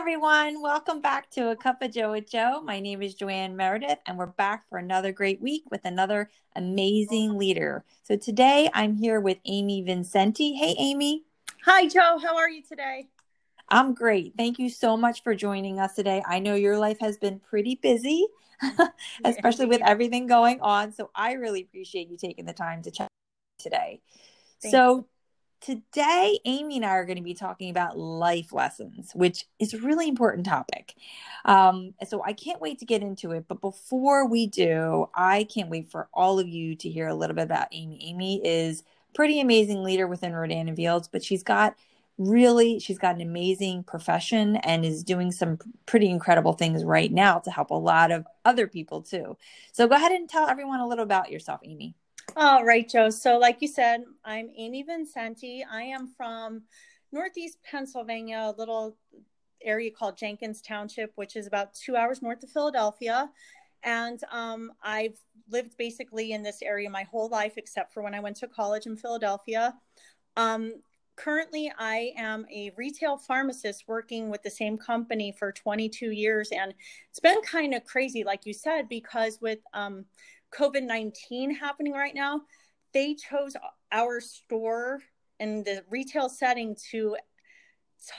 Everyone, welcome back to A Cup of Joe with Joe. My name is Joanne Meredith, and we're back for another great week with another amazing leader. So today I'm here with Amy Vincenti. Hey Amy. Hi Joe, how are you today? I'm great. Thank you so much for joining us today. I know your life has been pretty busy, especially with everything going on. So I really appreciate you taking the time to chat today. Thank so, Today, Amy and I are going to be talking about life lessons, which is a really important topic. Um, so I can't wait to get into it. But before we do, I can't wait for all of you to hear a little bit about Amy. Amy is pretty amazing leader within Rodan and Fields, but she's got really she's got an amazing profession and is doing some pretty incredible things right now to help a lot of other people too. So go ahead and tell everyone a little about yourself, Amy. All right, Joe. So, like you said, I'm Amy Vincenti. I am from Northeast Pennsylvania, a little area called Jenkins Township, which is about two hours north of Philadelphia. And um, I've lived basically in this area my whole life, except for when I went to college in Philadelphia. Um, currently, I am a retail pharmacist working with the same company for 22 years. And it's been kind of crazy, like you said, because with um, COVID 19 happening right now, they chose our store in the retail setting to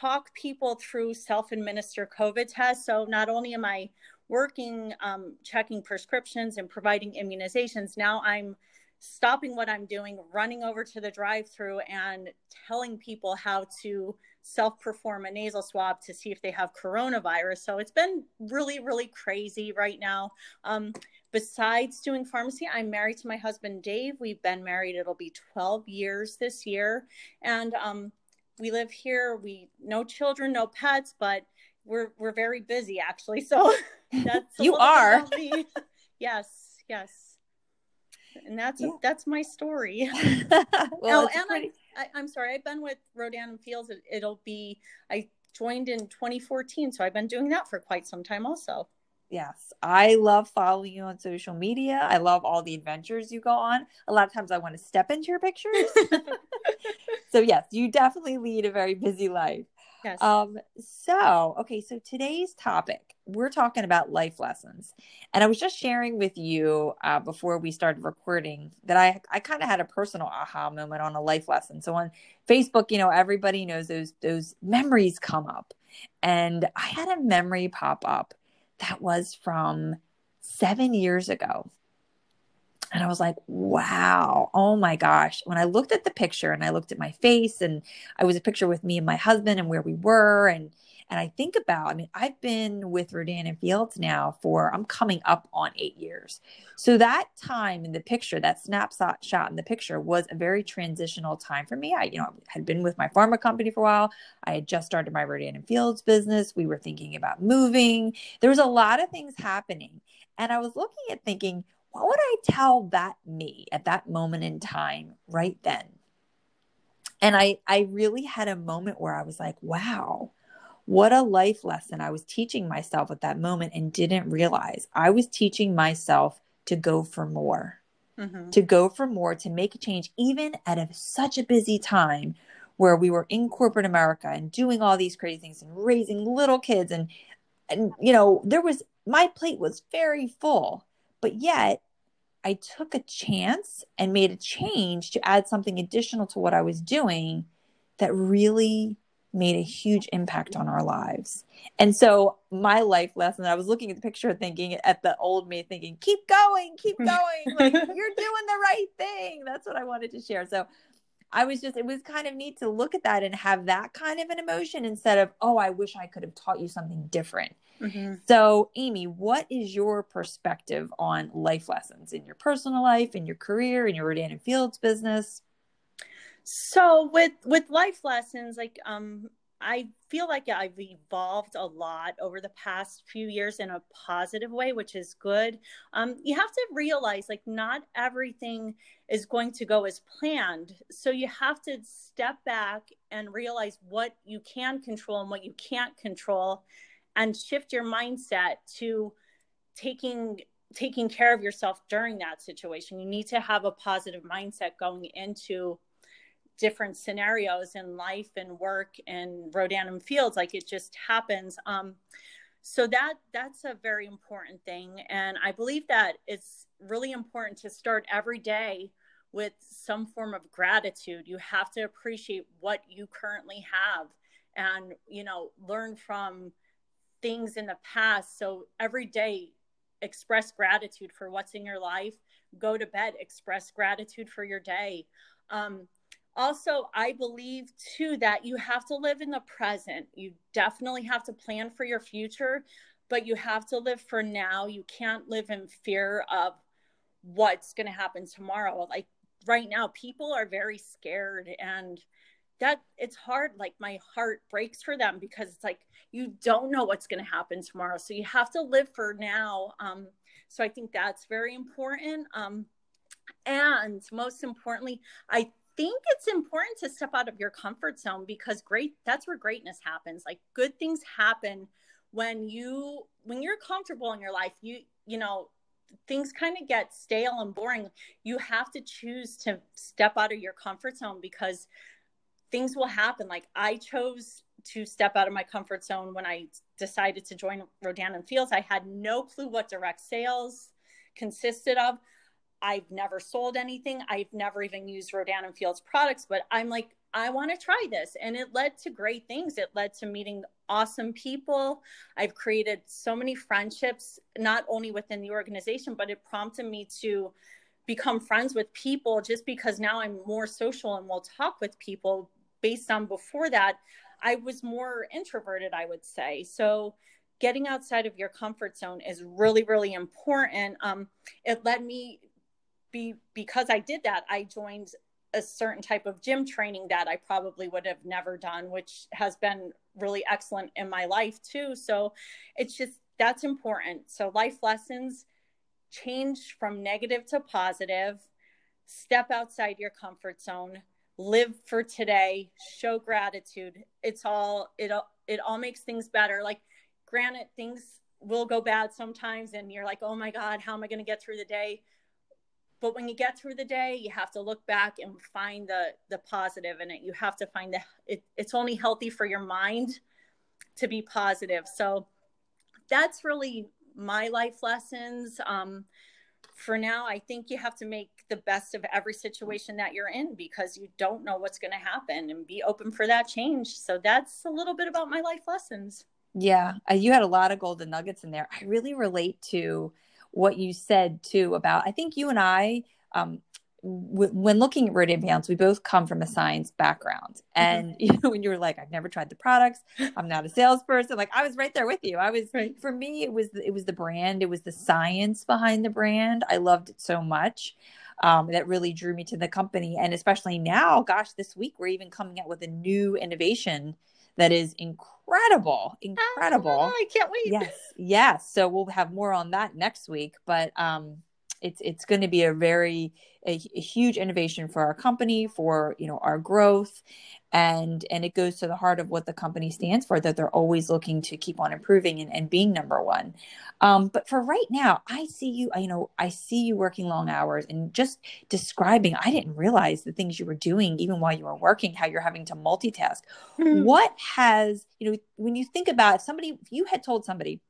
talk people through self administer COVID tests. So not only am I working, um, checking prescriptions and providing immunizations, now I'm stopping what I'm doing, running over to the drive through and telling people how to self perform a nasal swab to see if they have coronavirus. So it's been really, really crazy right now. Um, besides doing pharmacy, I'm married to my husband, Dave. We've been married, it'll be 12 years this year. And um, we live here. We no children, no pets, but we're we're very busy actually. So that's you are. yes, yes. And that's yeah. that's my story. well, oh, and pretty... I, am sorry. I've been with Rodan and Fields. It, it'll be I joined in 2014, so I've been doing that for quite some time also. Yes, I love following you on social media. I love all the adventures you go on. A lot of times I want to step into your pictures. so, yes, you definitely lead a very busy life. Yes. Um, so, okay, so today's topic, we're talking about life lessons. And I was just sharing with you uh, before we started recording that I, I kind of had a personal aha moment on a life lesson. So on Facebook, you know, everybody knows those, those memories come up. And I had a memory pop up that was from seven years ago. And I was like, wow, oh my gosh. When I looked at the picture and I looked at my face, and I was a picture with me and my husband and where we were, and and I think about, I mean, I've been with Rodan and Fields now for, I'm coming up on eight years. So that time in the picture, that snapshot shot in the picture was a very transitional time for me. I, you know, had been with my pharma company for a while. I had just started my Rodan and Fields business. We were thinking about moving. There was a lot of things happening. And I was looking at thinking, what would I tell that me at that moment in time right then? And I, I really had a moment where I was like, wow, what a life lesson I was teaching myself at that moment and didn't realize. I was teaching myself to go for more, mm-hmm. to go for more, to make a change, even at a, such a busy time where we were in corporate America and doing all these crazy things and raising little kids. And, and, you know, there was, my plate was very full, but yet I took a chance and made a change to add something additional to what I was doing that really made a huge impact on our lives. And so my life lesson, I was looking at the picture thinking at the old me thinking, keep going, keep going. Like you're doing the right thing. That's what I wanted to share. So I was just, it was kind of neat to look at that and have that kind of an emotion instead of, oh, I wish I could have taught you something different. Mm-hmm. So, Amy, what is your perspective on life lessons in your personal life, in your career, in your Rodan and Fields business? So, with with life lessons, like um, I feel like I've evolved a lot over the past few years in a positive way, which is good. Um, you have to realize, like, not everything is going to go as planned. So you have to step back and realize what you can control and what you can't control, and shift your mindset to taking taking care of yourself during that situation. You need to have a positive mindset going into different scenarios in life and work and Rodan and Fields. Like it just happens. Um, so that that's a very important thing, and I believe that it's really important to start every day with some form of gratitude. You have to appreciate what you currently have, and you know learn from things in the past. So every day, express gratitude for what's in your life. Go to bed, express gratitude for your day. Um, also, I believe too that you have to live in the present. You definitely have to plan for your future, but you have to live for now. You can't live in fear of what's going to happen tomorrow. Like right now, people are very scared and that it's hard like my heart breaks for them because it's like you don't know what's going to happen tomorrow so you have to live for now um, so i think that's very important um, and most importantly i think it's important to step out of your comfort zone because great that's where greatness happens. Like good things happen when you when you're comfortable in your life you you know things kind of get stale and boring. You have to choose to step out of your comfort zone because things will happen. Like i chose to step out of my comfort zone when i decided to join rodan and fields. I had no clue what direct sales consisted of I've never sold anything. I've never even used Rodan and Fields products, but I'm like, I want to try this. And it led to great things. It led to meeting awesome people. I've created so many friendships, not only within the organization, but it prompted me to become friends with people just because now I'm more social and will talk with people based on before that. I was more introverted, I would say. So, getting outside of your comfort zone is really, really important. Um, it led me be because I did that, I joined a certain type of gym training that I probably would have never done, which has been really excellent in my life too. So it's just that's important. So life lessons change from negative to positive, step outside your comfort zone, live for today, show gratitude. It's all it all it all makes things better. Like granted things will go bad sometimes and you're like, "Oh my god, how am I going to get through the day?" But when you get through the day you have to look back and find the the positive in it. You have to find the it, it's only healthy for your mind to be positive. So that's really my life lessons. Um, for now i think you have to make the best of every situation that you're in because you don't know what's going to happen and be open for that change. So that's a little bit about my life lessons. Yeah you had a lot of golden nuggets in there. I really relate to what you said too about I think you and I um, w- when looking at Fields, we both come from a science background. Mm-hmm. And mm-hmm. you know, when you were like, I've never tried the products, I'm not a salesperson. Like I was right there with you. I was right. for me, it was it was the brand, it was the science behind the brand. I loved it so much. Um, that really drew me to the company. And especially now, gosh, this week we're even coming out with a new innovation that is incredible, incredible. Oh, I can't wait. Yes, yes. So we'll have more on that next week, but um, it's it's going to be a very a, a, huge innovation for our company for you know our growth and and it goes to the heart of what the company stands for that they're always looking to keep on improving and, and being number one um, but for right now i see you you know i see you working long hours and just describing i didn't realize the things you were doing even while you were working how you're having to multitask mm-hmm. what has you know when you think about if somebody if you had told somebody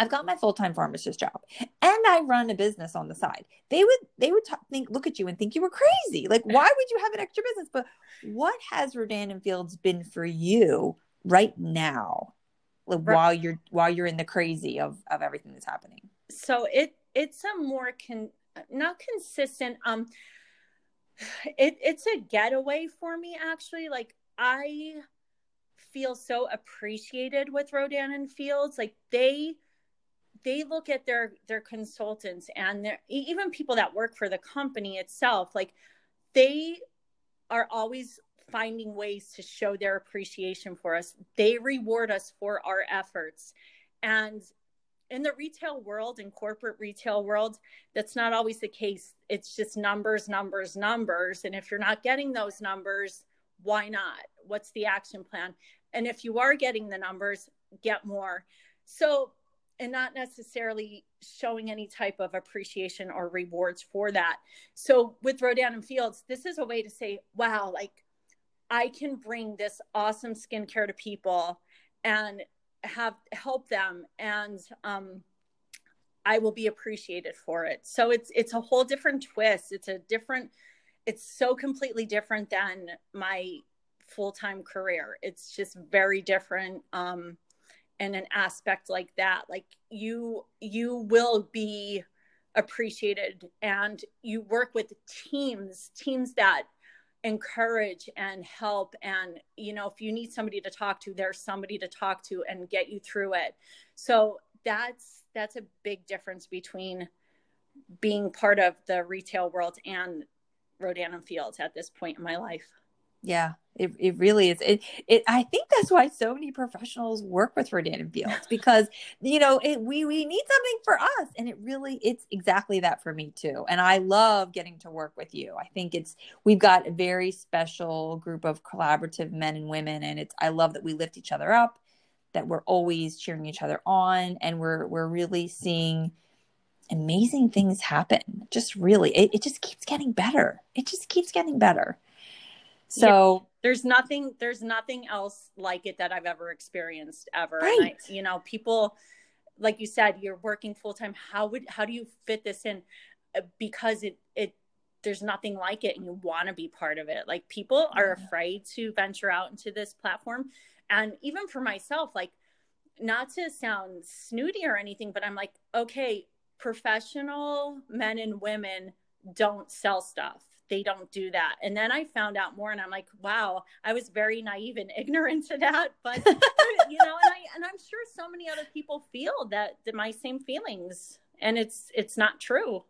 I've got my full-time pharmacist job and I run a business on the side. They would they would think look at you and think you were crazy. Like why would you have an extra business? But what has Rodan and Fields been for you right now? Like right. while you're while you're in the crazy of of everything that's happening. So it it's a more con not consistent um it it's a getaway for me actually like i feel so appreciated with rodan and fields like they they look at their their consultants and their even people that work for the company itself like they are always finding ways to show their appreciation for us. They reward us for our efforts. And in the retail world in corporate retail world that's not always the case. It's just numbers numbers numbers. And if you're not getting those numbers why not? What's the action plan? And if you are getting the numbers get more. So and not necessarily showing any type of appreciation or rewards for that so with rodan and fields this is a way to say wow like i can bring this awesome skincare to people and have help them and um I will be appreciated for it. So it's it's a whole different twist. It's a different it's so completely different than my full-time career. It's just very different um in an aspect like that. Like you you will be appreciated and you work with teams, teams that encourage and help and you know if you need somebody to talk to there's somebody to talk to and get you through it so that's that's a big difference between being part of the retail world and rodan and fields at this point in my life yeah, it, it really is. It, it I think that's why so many professionals work with Rodan and Fields because you know it, we we need something for us, and it really it's exactly that for me too. And I love getting to work with you. I think it's we've got a very special group of collaborative men and women, and it's I love that we lift each other up, that we're always cheering each other on, and we're we're really seeing amazing things happen. Just really, it, it just keeps getting better. It just keeps getting better. So yeah. there's nothing there's nothing else like it that I've ever experienced ever. Right. I, you know, people like you said, you're working full time. How would how do you fit this in? Uh, because it it there's nothing like it and you want to be part of it. Like people are afraid to venture out into this platform. And even for myself, like not to sound snooty or anything, but I'm like, okay, professional men and women don't sell stuff they don't do that. And then I found out more and I'm like, wow, I was very naive and ignorant to that. But you know, and I and I'm sure so many other people feel that, that my same feelings. And it's it's not true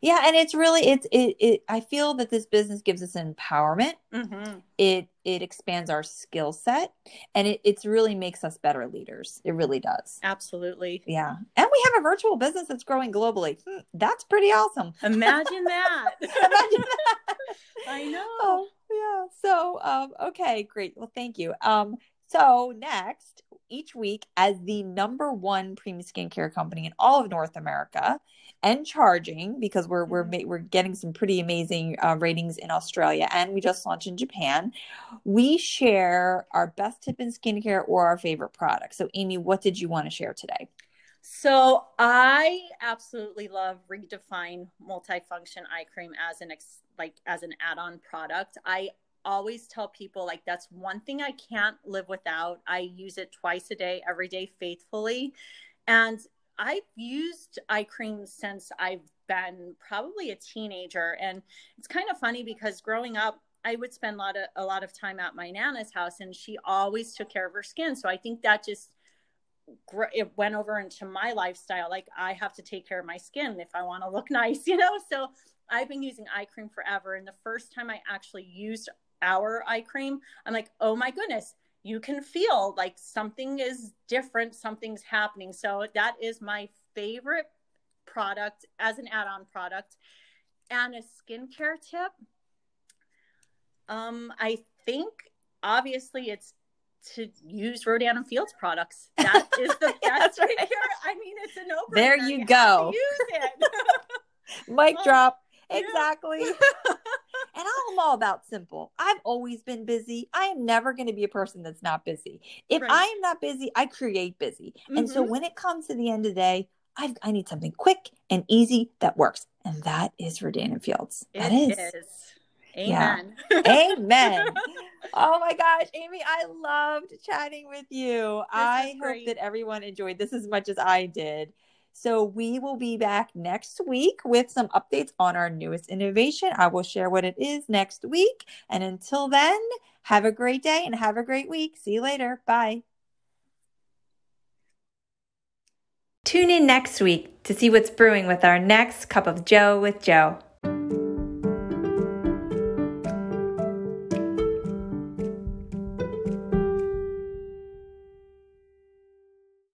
yeah and it's really it's it, it i feel that this business gives us empowerment mm-hmm. it it expands our skill set and it it's really makes us better leaders. It really does. Absolutely. Yeah. And we have a virtual business that's growing globally. Hmm, that's pretty awesome. Imagine that. Imagine that. I know. Oh, yeah. So um okay great. Well thank you. Um so next each week as the number one premium skincare company in all of north america and charging because we're we're mm-hmm. we're getting some pretty amazing uh, ratings in Australia and we just launched in Japan. We share our best tip in skincare or our favorite product. So Amy, what did you want to share today? So I absolutely love Redefine multifunction eye cream as an ex- like as an add-on product. I always tell people like that's one thing I can't live without. I use it twice a day, every day faithfully. And I've used eye cream since I've been probably a teenager. And it's kind of funny because growing up, I would spend a lot of a lot of time at my nana's house, and she always took care of her skin. So I think that just it went over into my lifestyle. Like I have to take care of my skin if I want to look nice, you know. So I've been using eye cream forever, and the first time I actually used our eye cream, I'm like, oh my goodness, you can feel like something is different, something's happening. So that is my favorite product as an add-on product. And a skincare tip. Um, I think obviously it's to use Rodan and Fields products. That is the best right. skincare. I mean, it's a no There you, go. use it. Mic drop. Exactly. I'm all about simple. I've always been busy. I am never going to be a person that's not busy. If Right. I am not busy, I create busy. And so Mhm. when it comes to the end of the day, I, I need something quick and easy that works. And that is Verdana Fields. That It is. is. Yeah. Amen. Amen. Oh my gosh, Amy, I loved chatting with you. I hope that everyone enjoyed this as much as I did. So, we will be back next week with some updates on our newest innovation. I will share what it is next week. And until then, have a great day and have a great week. See you later. Bye. Tune in next week to see what's brewing with our next cup of Joe with Joe.